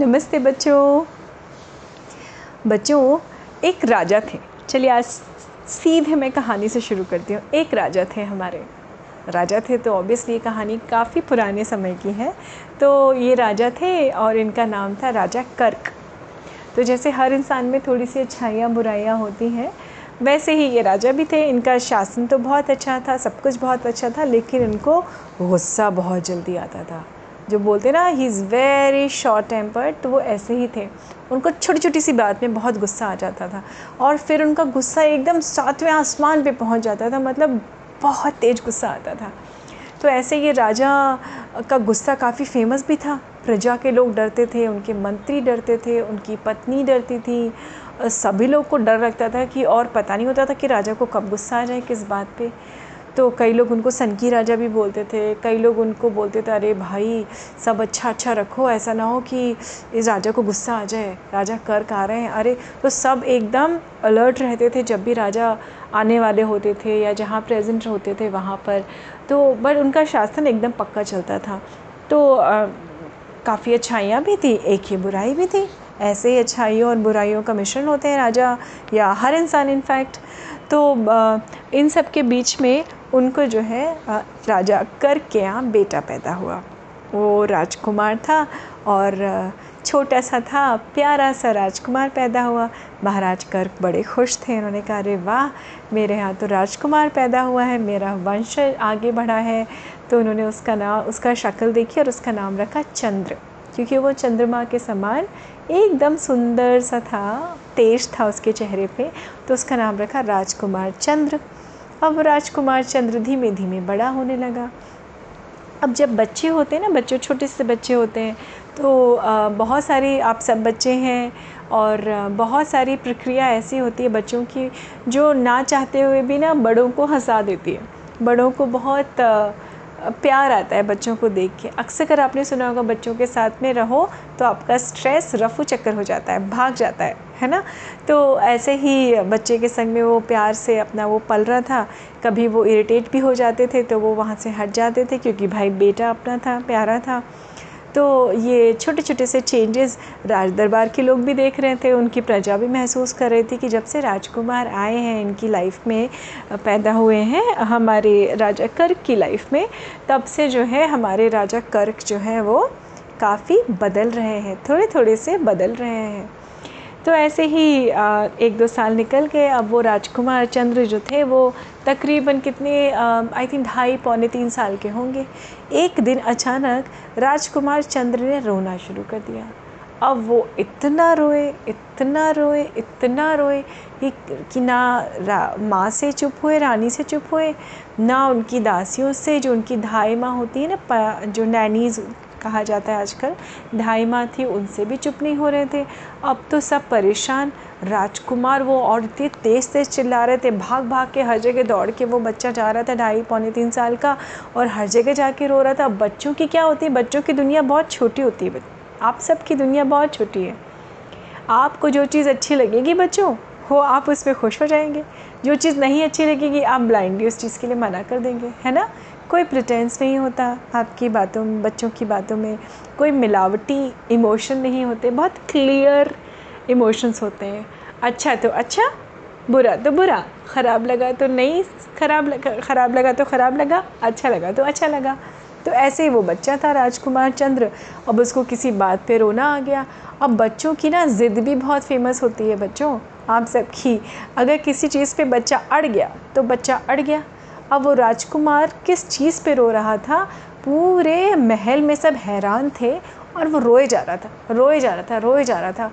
नमस्ते बच्चों। बच्चों, एक राजा थे। चलिए आज सीधे मैं कहानी से शुरू करती हूँ। एक राजा थे हमारे। राजा थे तो ऑब्वियसली ये कहानी काफ़ी पुराने समय की है। तो ये राजा थे और इनका नाम था राजा कर्क। तो जैसे हर इंसान में थोड़ी सी अच्छाइयाँ, बुराइयाँ होती हैं, वैसे ही ये राजा भी थे। इनका शासन तो बहुत अच्छा था, सब कुछ बहुत अच्छा था, लेकिन इनको गुस्सा बहुत जल्दी आता था। जो बोलते ना he is very short tempered तो वो ऐसे ही थे। उनको छोटी छोटी सी बात में बहुत गुस्सा आ जाता था। और फिर उनका गुस्सा एकदम सातवें आसमान पे पहुँच जाता था मतलब बहुत तेज़ गुस्सा आता था। तो ऐसे ये राजा का गुस्सा काफ़ी फ़ेमस भी था। प्रजा के लोग डरते थे, उनके मंत्री डरते थे, उनकी पत्नी डरती थी। सभी लोग को डर लगता था कि, और पता नहीं होता था कि राजा को कब गुस्सा आ जाए, किस बात पे। तो कई लोग उनको सनकी राजा भी बोलते थे, कई लोग उनको बोलते थे, अरे भाई, सब अच्छा अच्छा रखो, ऐसा ना हो कि इस राजा को गुस्सा आ जाए, राजा कर्क आ रहे हैं। अरे तो सब एकदम अलर्ट रहते थे जब भी राजा आने वाले होते थे या जहाँ प्रेजेंट होते थे वहाँ पर। तो बट उनका शासन एकदम पक्का चलता था। तो काफ़ी अच्छाइयाँ भी थी, एक ही बुराई भी थी। ऐसे ही अच्छाइयों और बुराइयों का मिश्रण होते हैं राजा या हर इंसान इनफैक्ट तो इन सब के बीच में उनको जो है राजा कर्क के यहाँ बेटा पैदा हुआ। वो राजकुमार था और छोटा सा था, प्यारा सा राजकुमार पैदा हुआ। महाराज कर्क बड़े खुश थे, उन्होंने कहा, अरे वाह, मेरे यहाँ तो राजकुमार पैदा हुआ है, मेरा वंश आगे बढ़ा है। तो उन्होंने उसका नाम उसका शक्ल देखी और उसका नाम रखा चंद्र, क्योंकि वो चंद्रमा के समान एकदम सुंदर सा था, तेज था उसके चेहरे पे। तो उसका नाम रखा राजकुमार चंद्र। अब राजकुमार चंद्र धीमे धीमे बड़ा होने लगा। अब जब बच्चे होते हैं ना, बच्चों, छोटे से बच्चे होते हैं तो बहुत सारे आप सब बच्चे हैं और बहुत सारी प्रक्रिया ऐसी होती है बच्चों की जो ना चाहते हुए भी ना बड़ों को हंसा देती है। बड़ों को बहुत प्यार आता है बच्चों को देख के। अक्सर अगर आपने सुना होगा, बच्चों के साथ में रहो तो आपका स्ट्रेस रफू चक्कर हो जाता है, भाग जाता है है ना? तो ऐसे ही बच्चे के संग में वो प्यार से अपना वो पल रहा था। कभी वो इरिटेट भी हो जाते थे तो वो वहाँ से हट जाते थे क्योंकि भाई बेटा अपना था, प्यारा था। तो ये छोटे छोटे से चेंजेस राज दरबार के लोग भी देख रहे थे, उनकी प्रजा भी महसूस कर रही थी कि जब से राजकुमार आए हैं, इनकी लाइफ में पैदा हुए हैं, हमारे राजा कर्क की लाइफ में, तब से जो है हमारे राजा कर्क जो है वो काफ़ी बदल रहे हैं थोड़े थोड़े से बदल रहे हैं। तो ऐसे ही एक दो साल निकल गए। अब वो राजकुमार चंद्र जो थे वो तकरीबन कितने आई थिंक ढाई पौने तीन साल के होंगे। एक दिन अचानक राजकुमार चंद्र ने रोना शुरू कर दिया। अब वो इतना रोए इतना रोए इतना रोए कि, ना माँ से चुप हुए रानी से चुप हुए ना उनकी दासियों से जो उनकी धाई माँ होती है ना जो नैनीज़ कहा जाता है आजकल। ढाई माँ थी, उनसे भी चुप नहीं हो रहे थे। अब तो सब परेशान। राजकुमार, वो और इतने तेज़ तेज़ चिल्ला रहे थे। भाग भाग के हर जगह दौड़ के वो बच्चा जा रहा था ढाई, पौने तीन साल का और हर जगह जाके रो रहा था। अब बच्चों की क्या होती है? बच्चों की दुनिया बहुत छोटी होती है। आप सब की दुनिया बहुत छोटी है। आपको जो चीज़ अच्छी लगेगी बच्चों हो आप उस पर खुश हो जाएँगे। जो चीज़ नहीं अच्छी लगेगी, आप ब्लाइंडली उस चीज़ के लिए मना कर देंगे। है ना? कोई प्रिटेंस नहीं होता आपकी बातों में बच्चों की बातों में। कोई मिलावटी इमोशन नहीं होते, बहुत क्लियर इमोशंस होते हैं। अच्छा तो अच्छा बुरा तो बुरा। ख़राब लगा तो नहीं, ख़राब लगा ख़राब लगा तो ख़राब लगा अच्छा लगा तो अच्छा लगा। तो ऐसे ही वो बच्चा था राजकुमार चंद्र। अब उसको किसी बात पे रोना आ गया। अब बच्चों की ना ज़िद भी बहुत फ़ेमस होती है बच्चों। आप सबकी, अगर किसी चीज़ पे बच्चा अड़ गया तो बच्चा अड़ गया। अब वो राजकुमार किस चीज़ पे रो रहा था? पूरे महल में सब हैरान थे और वो रोए जा रहा था, रोए जा रहा था, रोए जा रहा था।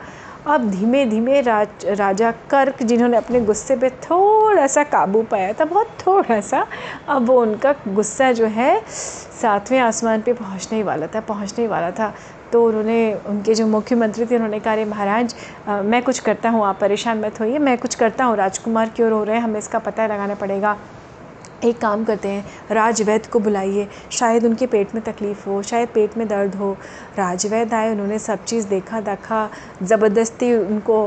अब धीमे धीमे राज, राजा कर्क, जिन्होंने अपने गुस्से पे थोड़ा सा काबू पाया था, बहुत थोड़ा सा अब वो उनका गुस्सा जो है, सातवें आसमान पे पहुँचने ही वाला था, पहुँचने ही वाला था। तो उन्होंने, उनके जो मुख्यमंत्री थे, उन्होंने कहा महाराज मैं कुछ करता हूँ, आप परेशान मत होइए, मैं कुछ करता हूँ, राजकुमार क्यों रो रहे हैं, हमें इसका पता लगाना पड़ेगा। एक काम करते हैं राजवैद्य को बुलाइए। शायद उनके पेट में तकलीफ़ हो शायद पेट में दर्द हो। राजवैद्य आए उन्होंने सब चीज़ देखा देखा ज़बरदस्ती उनको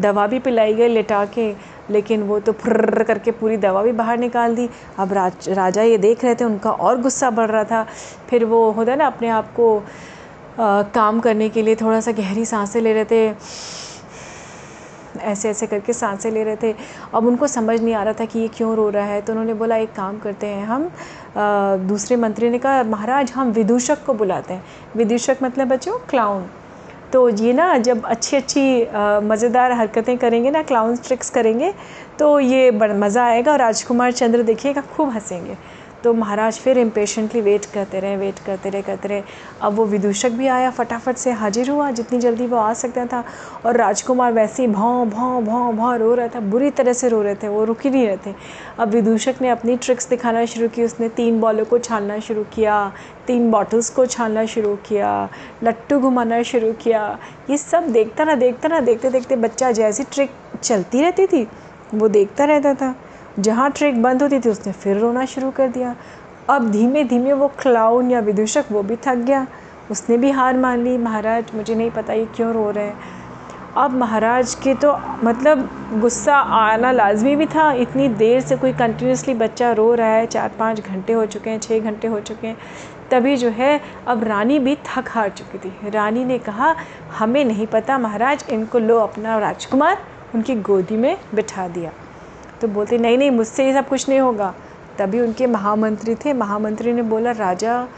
दवा भी पिलाई गई लिटा के लेकिन वो तो फुर्र करके पूरी दवा भी बाहर निकाल दी। अब राज राजा ये देख रहे थे उनका और गुस्सा बढ़ रहा था। फिर वो होता ना अपने आप को आ, काम करने के लिए थोड़ा सा गहरी साँसें ले रहे थे। ऐसे ऐसे करके साँसें ले रहे थे। अब उनको समझ नहीं आ रहा था कि ये क्यों रो रहा है। तो उन्होंने बोला एक काम करते हैं हम आ, दूसरे मंत्री ने कहा महाराज हम विदूषक को बुलाते हैं। विदूषक मतलब बच्चों क्लाउन तो ये ना जब अच्छी अच्छी मज़ेदार हरकतें करेंगे ना क्लाउन ट्रिक्स करेंगे तो ये बड़ा मज़ा आएगा और राजकुमार चंद्र देखिएगा खूब हंसेंगे। तो महाराज फिर इम्पेशेंटली वेट करते रहे वेट करते रहे करते रहे। अब वो विदूषक भी आया, फटाफट से हाजिर हुआ, जितनी जल्दी वो आ सकता था। और राजकुमार वैसे ही भाव भाव भाव भाव रो रहा था, बुरी तरह से रो रहे थे, वो रुक ही नहीं रहे थे। अब विदूषक ने अपनी ट्रिक्स दिखाना शुरू की, उसने तीन बॉलों को छालना शुरू किया, तीन बॉटल्स को छानना शुरू किया, लट्टू घुमाना शुरू किया। ये सब देखता ना देखता ना देखते देखते बच्चा जैसी ट्रिक चलती रहती थी, वो देखता रहता था। जहाँ ट्रैक बंद होती थी, उसने फिर रोना शुरू कर दिया। अब धीमे धीमे वो क्लाउन या विदूषक, वो भी थक गया। उसने भी हार मान ली। महाराज, मुझे नहीं पता ये क्यों रो रहे हैं। अब महाराज के तो मतलब गुस्सा आना लाजमी भी था। इतनी देर से कोई कंटिन्यूसली बच्चा रो रहा है। चार पाँच घंटे हो चुके हैं छः घंटे हो चुके हैं। तभी जो है, अब रानी भी थक हार चुकी थी। रानी ने कहा, हमें नहीं पता महाराज, इनको लो अपना राजकुमार। उनकी गोदी में बिठा दिया। तो बोलते, नहीं नहीं, मुझसे ये सब कुछ नहीं होगा। तभी उनके महामंत्री थे। महामंत्री ने बोला, राजा,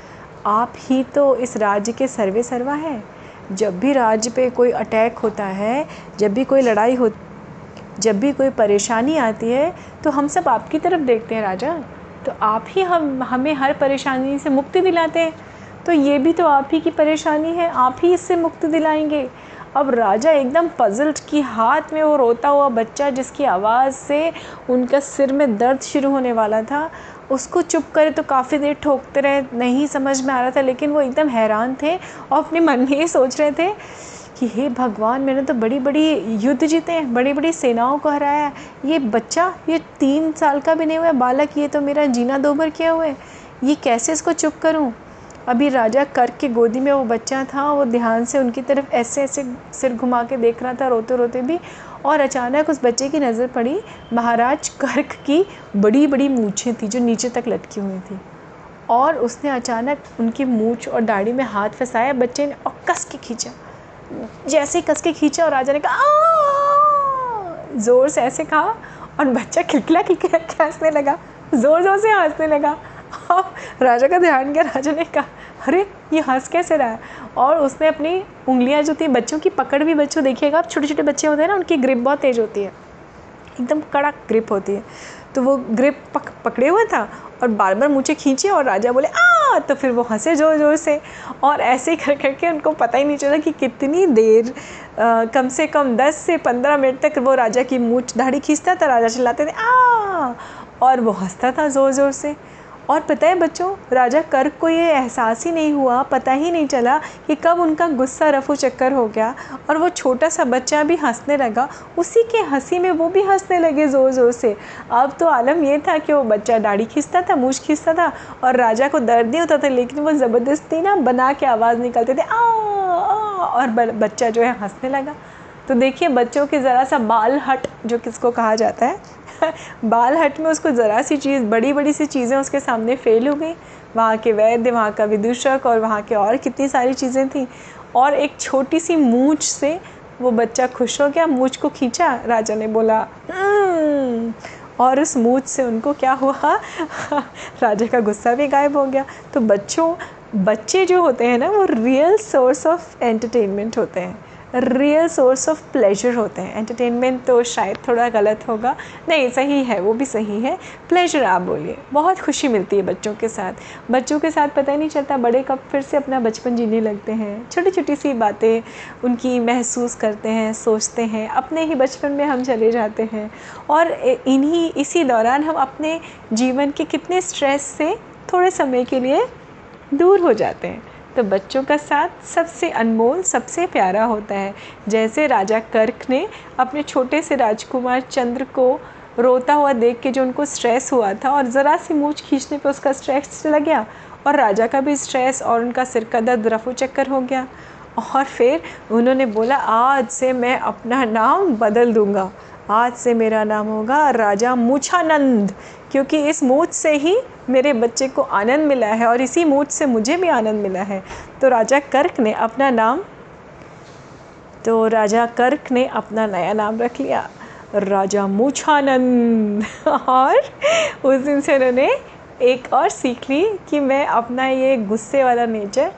आप ही तो इस राज्य के सर्वे सर्वा हैं। जब भी राज्य पे कोई अटैक होता है, जब भी कोई लड़ाई हो, जब भी कोई परेशानी आती है तो हम सब आपकी तरफ़ देखते हैं, राजा। तो आप ही हम, हमें हर परेशानी से मुक्ति दिलाते हैं। तो ये भी तो आप ही की परेशानी है। आप ही इससे मुक्ति दिलाएँगे। अब राजा एकदम पजल्ड कि हाथ में वो रोता हुआ बच्चा जिसकी आवाज़ से उनका सिर में दर्द शुरू होने वाला था, उसको चुप करे तो काफ़ी देर ठोकते रहे, नहीं समझ में आ रहा था, लेकिन वो एकदम हैरान थे और अपने मन में ये सोच रहे थे कि हे भगवान, मैंने तो बड़ी बड़ी युद्ध जीते हैं बड़ी बड़ी सेनाओं को हराया ये बच्चा, ये तीन साल का भी नहीं हुआ, बालक, ये तो मेरा जीना दो भर किया हुआ है। ये कैसे इसको चुप करूँ? अभी राजा कर्क की गोदी में वो बच्चा था, वो ध्यान से उनकी तरफ़ ऐसे ऐसे सिर घुमा के देख रहा था रोते रोते भी। और अचानक उस बच्चे की नज़र पड़ी, महाराज कर्क की बड़ी बड़ी मूछें थी जो नीचे तक लटकी हुई थी। और उसने अचानक उनकी मूछ और दाढ़ी में हाथ फंसाया, बच्चे ने और कस के खींचा। जैसे ही कस के खींचा और राजा ने कहा ज़ोर से ऐसे कहा और बच्चा खिलखिला खिलखिला हंसने लगा ज़ोर ज़ोर से हंसने लगा। राजा का ध्यान गया राजा ने कहा अरे ये हंस कैसे रहा है? और उसने अपनी उंगलियाँ जो थी बच्चों की पकड़ भी बच्चों देखिएगा आप छोटे छोटे बच्चे होते हैं ना उनकी ग्रिप बहुत तेज़ होती है। एकदम कड़क ग्रिप होती है। तो वो ग्रिप पक पकड़े हुए था और बार बार मुझे खींचे और राजा बोले आ! तो फिर वो हंसे ज़ोर ज़ोर से। और ऐसे ही कर करके उनको पता ही नहीं चला कि कितनी देर आ, कम से कम दस से पंद्रह मिनट तक वो राजा की मूछ दाढ़ी खींचता था राजा चिल्लाते थे आ! और वो हंसता था ज़ोर ज़ोर से। और पता है बच्चों राजा कर्क को ये एहसास ही नहीं हुआ पता ही नहीं चला कि कब उनका गुस्सा रफू चक्कर हो गया और वो छोटा सा बच्चा भी हंसने लगा। उसी के हँसी में वो भी हंसने लगे ज़ोर ज़ोर से। अब तो आलम ये था कि वो बच्चा दाढ़ी खींचता था मूछ खींचता था और राजा को दर्द नहीं होता था लेकिन वो ज़बरदस्ती ना बना के आवाज़ निकलते थे आ, आ और बच्चा जो है हंसने लगा। तो देखिए बच्चों के ज़रा सा बाल हट जो किसको कहा जाता है बाल हट में उसको ज़रा सी चीज़ बड़ी बड़ी सी चीज़ें उसके सामने फेल हो गई। वहाँ के वैद्य, वहाँ का विदूषक और वहाँ के और कितनी सारी चीज़ें थी। और एक छोटी सी मूछ से वो बच्चा खुश हो गया, मूछ को खींचा, राजा ने बोला हम्म। और उस मूछ से उनको क्या हुआ? राजा का गुस्सा भी गायब हो गया। तो बच्चों, बच्चे जो होते हैं ना, वो रियल सोर्स ऑफ़ एंटरटेनमेंट होते हैं। रियल सोर्स ऑफ़ प्लेजर होते हैं। एंटरटेनमेंट तो शायद थोड़ा गलत होगा। नहीं, सही है, वो भी सही है। प्लेजर आप बोलिए। बहुत खुशी मिलती है बच्चों के साथ। बच्चों के साथ पता ही नहीं चलता, बड़े कब फिर से अपना बचपन जीने लगते हैं। छोटी छोटी सी बातें उनकी महसूस करते हैं, सोचते हैं। अपने ही बचपन में हम चले जाते हैं। और इन्हीं, इसी दौरान हम अपने जीवन के कितने स्ट्रेस से थोड़े समय के लिए दूर हो जाते हैं। तो बच्चों का साथ सबसे अनमोल, सबसे प्यारा होता है। जैसे राजा कर्क ने अपने छोटे से राजकुमार चंद्र को रोता हुआ देख के जो उनको स्ट्रेस हुआ था और ज़रा सी मूछ खींचने पे उसका स्ट्रेस चला गया और राजा का भी स्ट्रेस और उनका सिर का दर्द रफू चक्कर हो गया। और फिर उन्होंने बोला, आज से मैं अपना नाम बदल दूँगा। आज से मेरा नाम होगा राजा मूछानंद, क्योंकि इस मूछ से ही मेरे बच्चे को आनंद मिला है और इसी मूछ से मुझे भी आनंद मिला है। तो राजा कर्क ने अपना नाम तो राजा कर्क ने अपना नया नाम रख लिया, राजा मूछानंद। और उस दिन से उन्होंने एक और सीख ली कि मैं अपना ये गुस्से वाला नेचर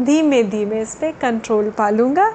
धीमे धीमे इस पर कंट्रोल पा लूँगा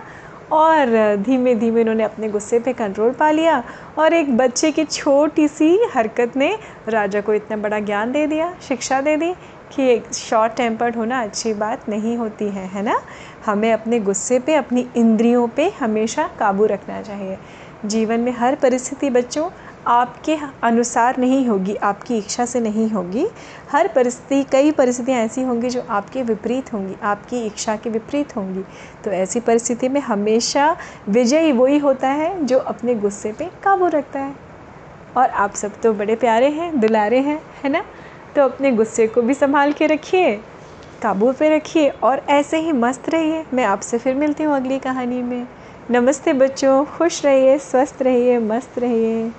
और धीमे धीमे उन्होंने अपने गुस्से पे कंट्रोल पा लिया और एक बच्चे की छोटी सी हरकत ने राजा को इतना बड़ा ज्ञान दे दिया, शिक्षा दे दी कि एक शॉर्ट टेम्पर्ड होना अच्छी बात नहीं होती है है ना? हमें अपने गुस्से पे, अपनी इंद्रियों पे हमेशा काबू रखना चाहिए। जीवन में हर परिस्थिति बच्चों आपके अनुसार नहीं होगी, आपकी इच्छा से नहीं होगी। हर परिस्थिति, कई परिस्थितियाँ ऐसी होंगी जो आपके विपरीत होंगी, आपकी इच्छा के विपरीत होंगी। तो ऐसी परिस्थिति में हमेशा विजयी वही होता है जो अपने गुस्से पे काबू रखता है। और आप सब तो बड़े प्यारे हैं, दुलारे हैं, है ना? तो अपने गुस्से को भी संभाल के रखिए, काबू पे रखिए और ऐसे ही मस्त रहिए। मैं आपसे फिर मिलती हूँ अगली कहानी में। नमस्ते बच्चों, खुश रहिए, स्वस्थ रहिए, मस्त रहिए।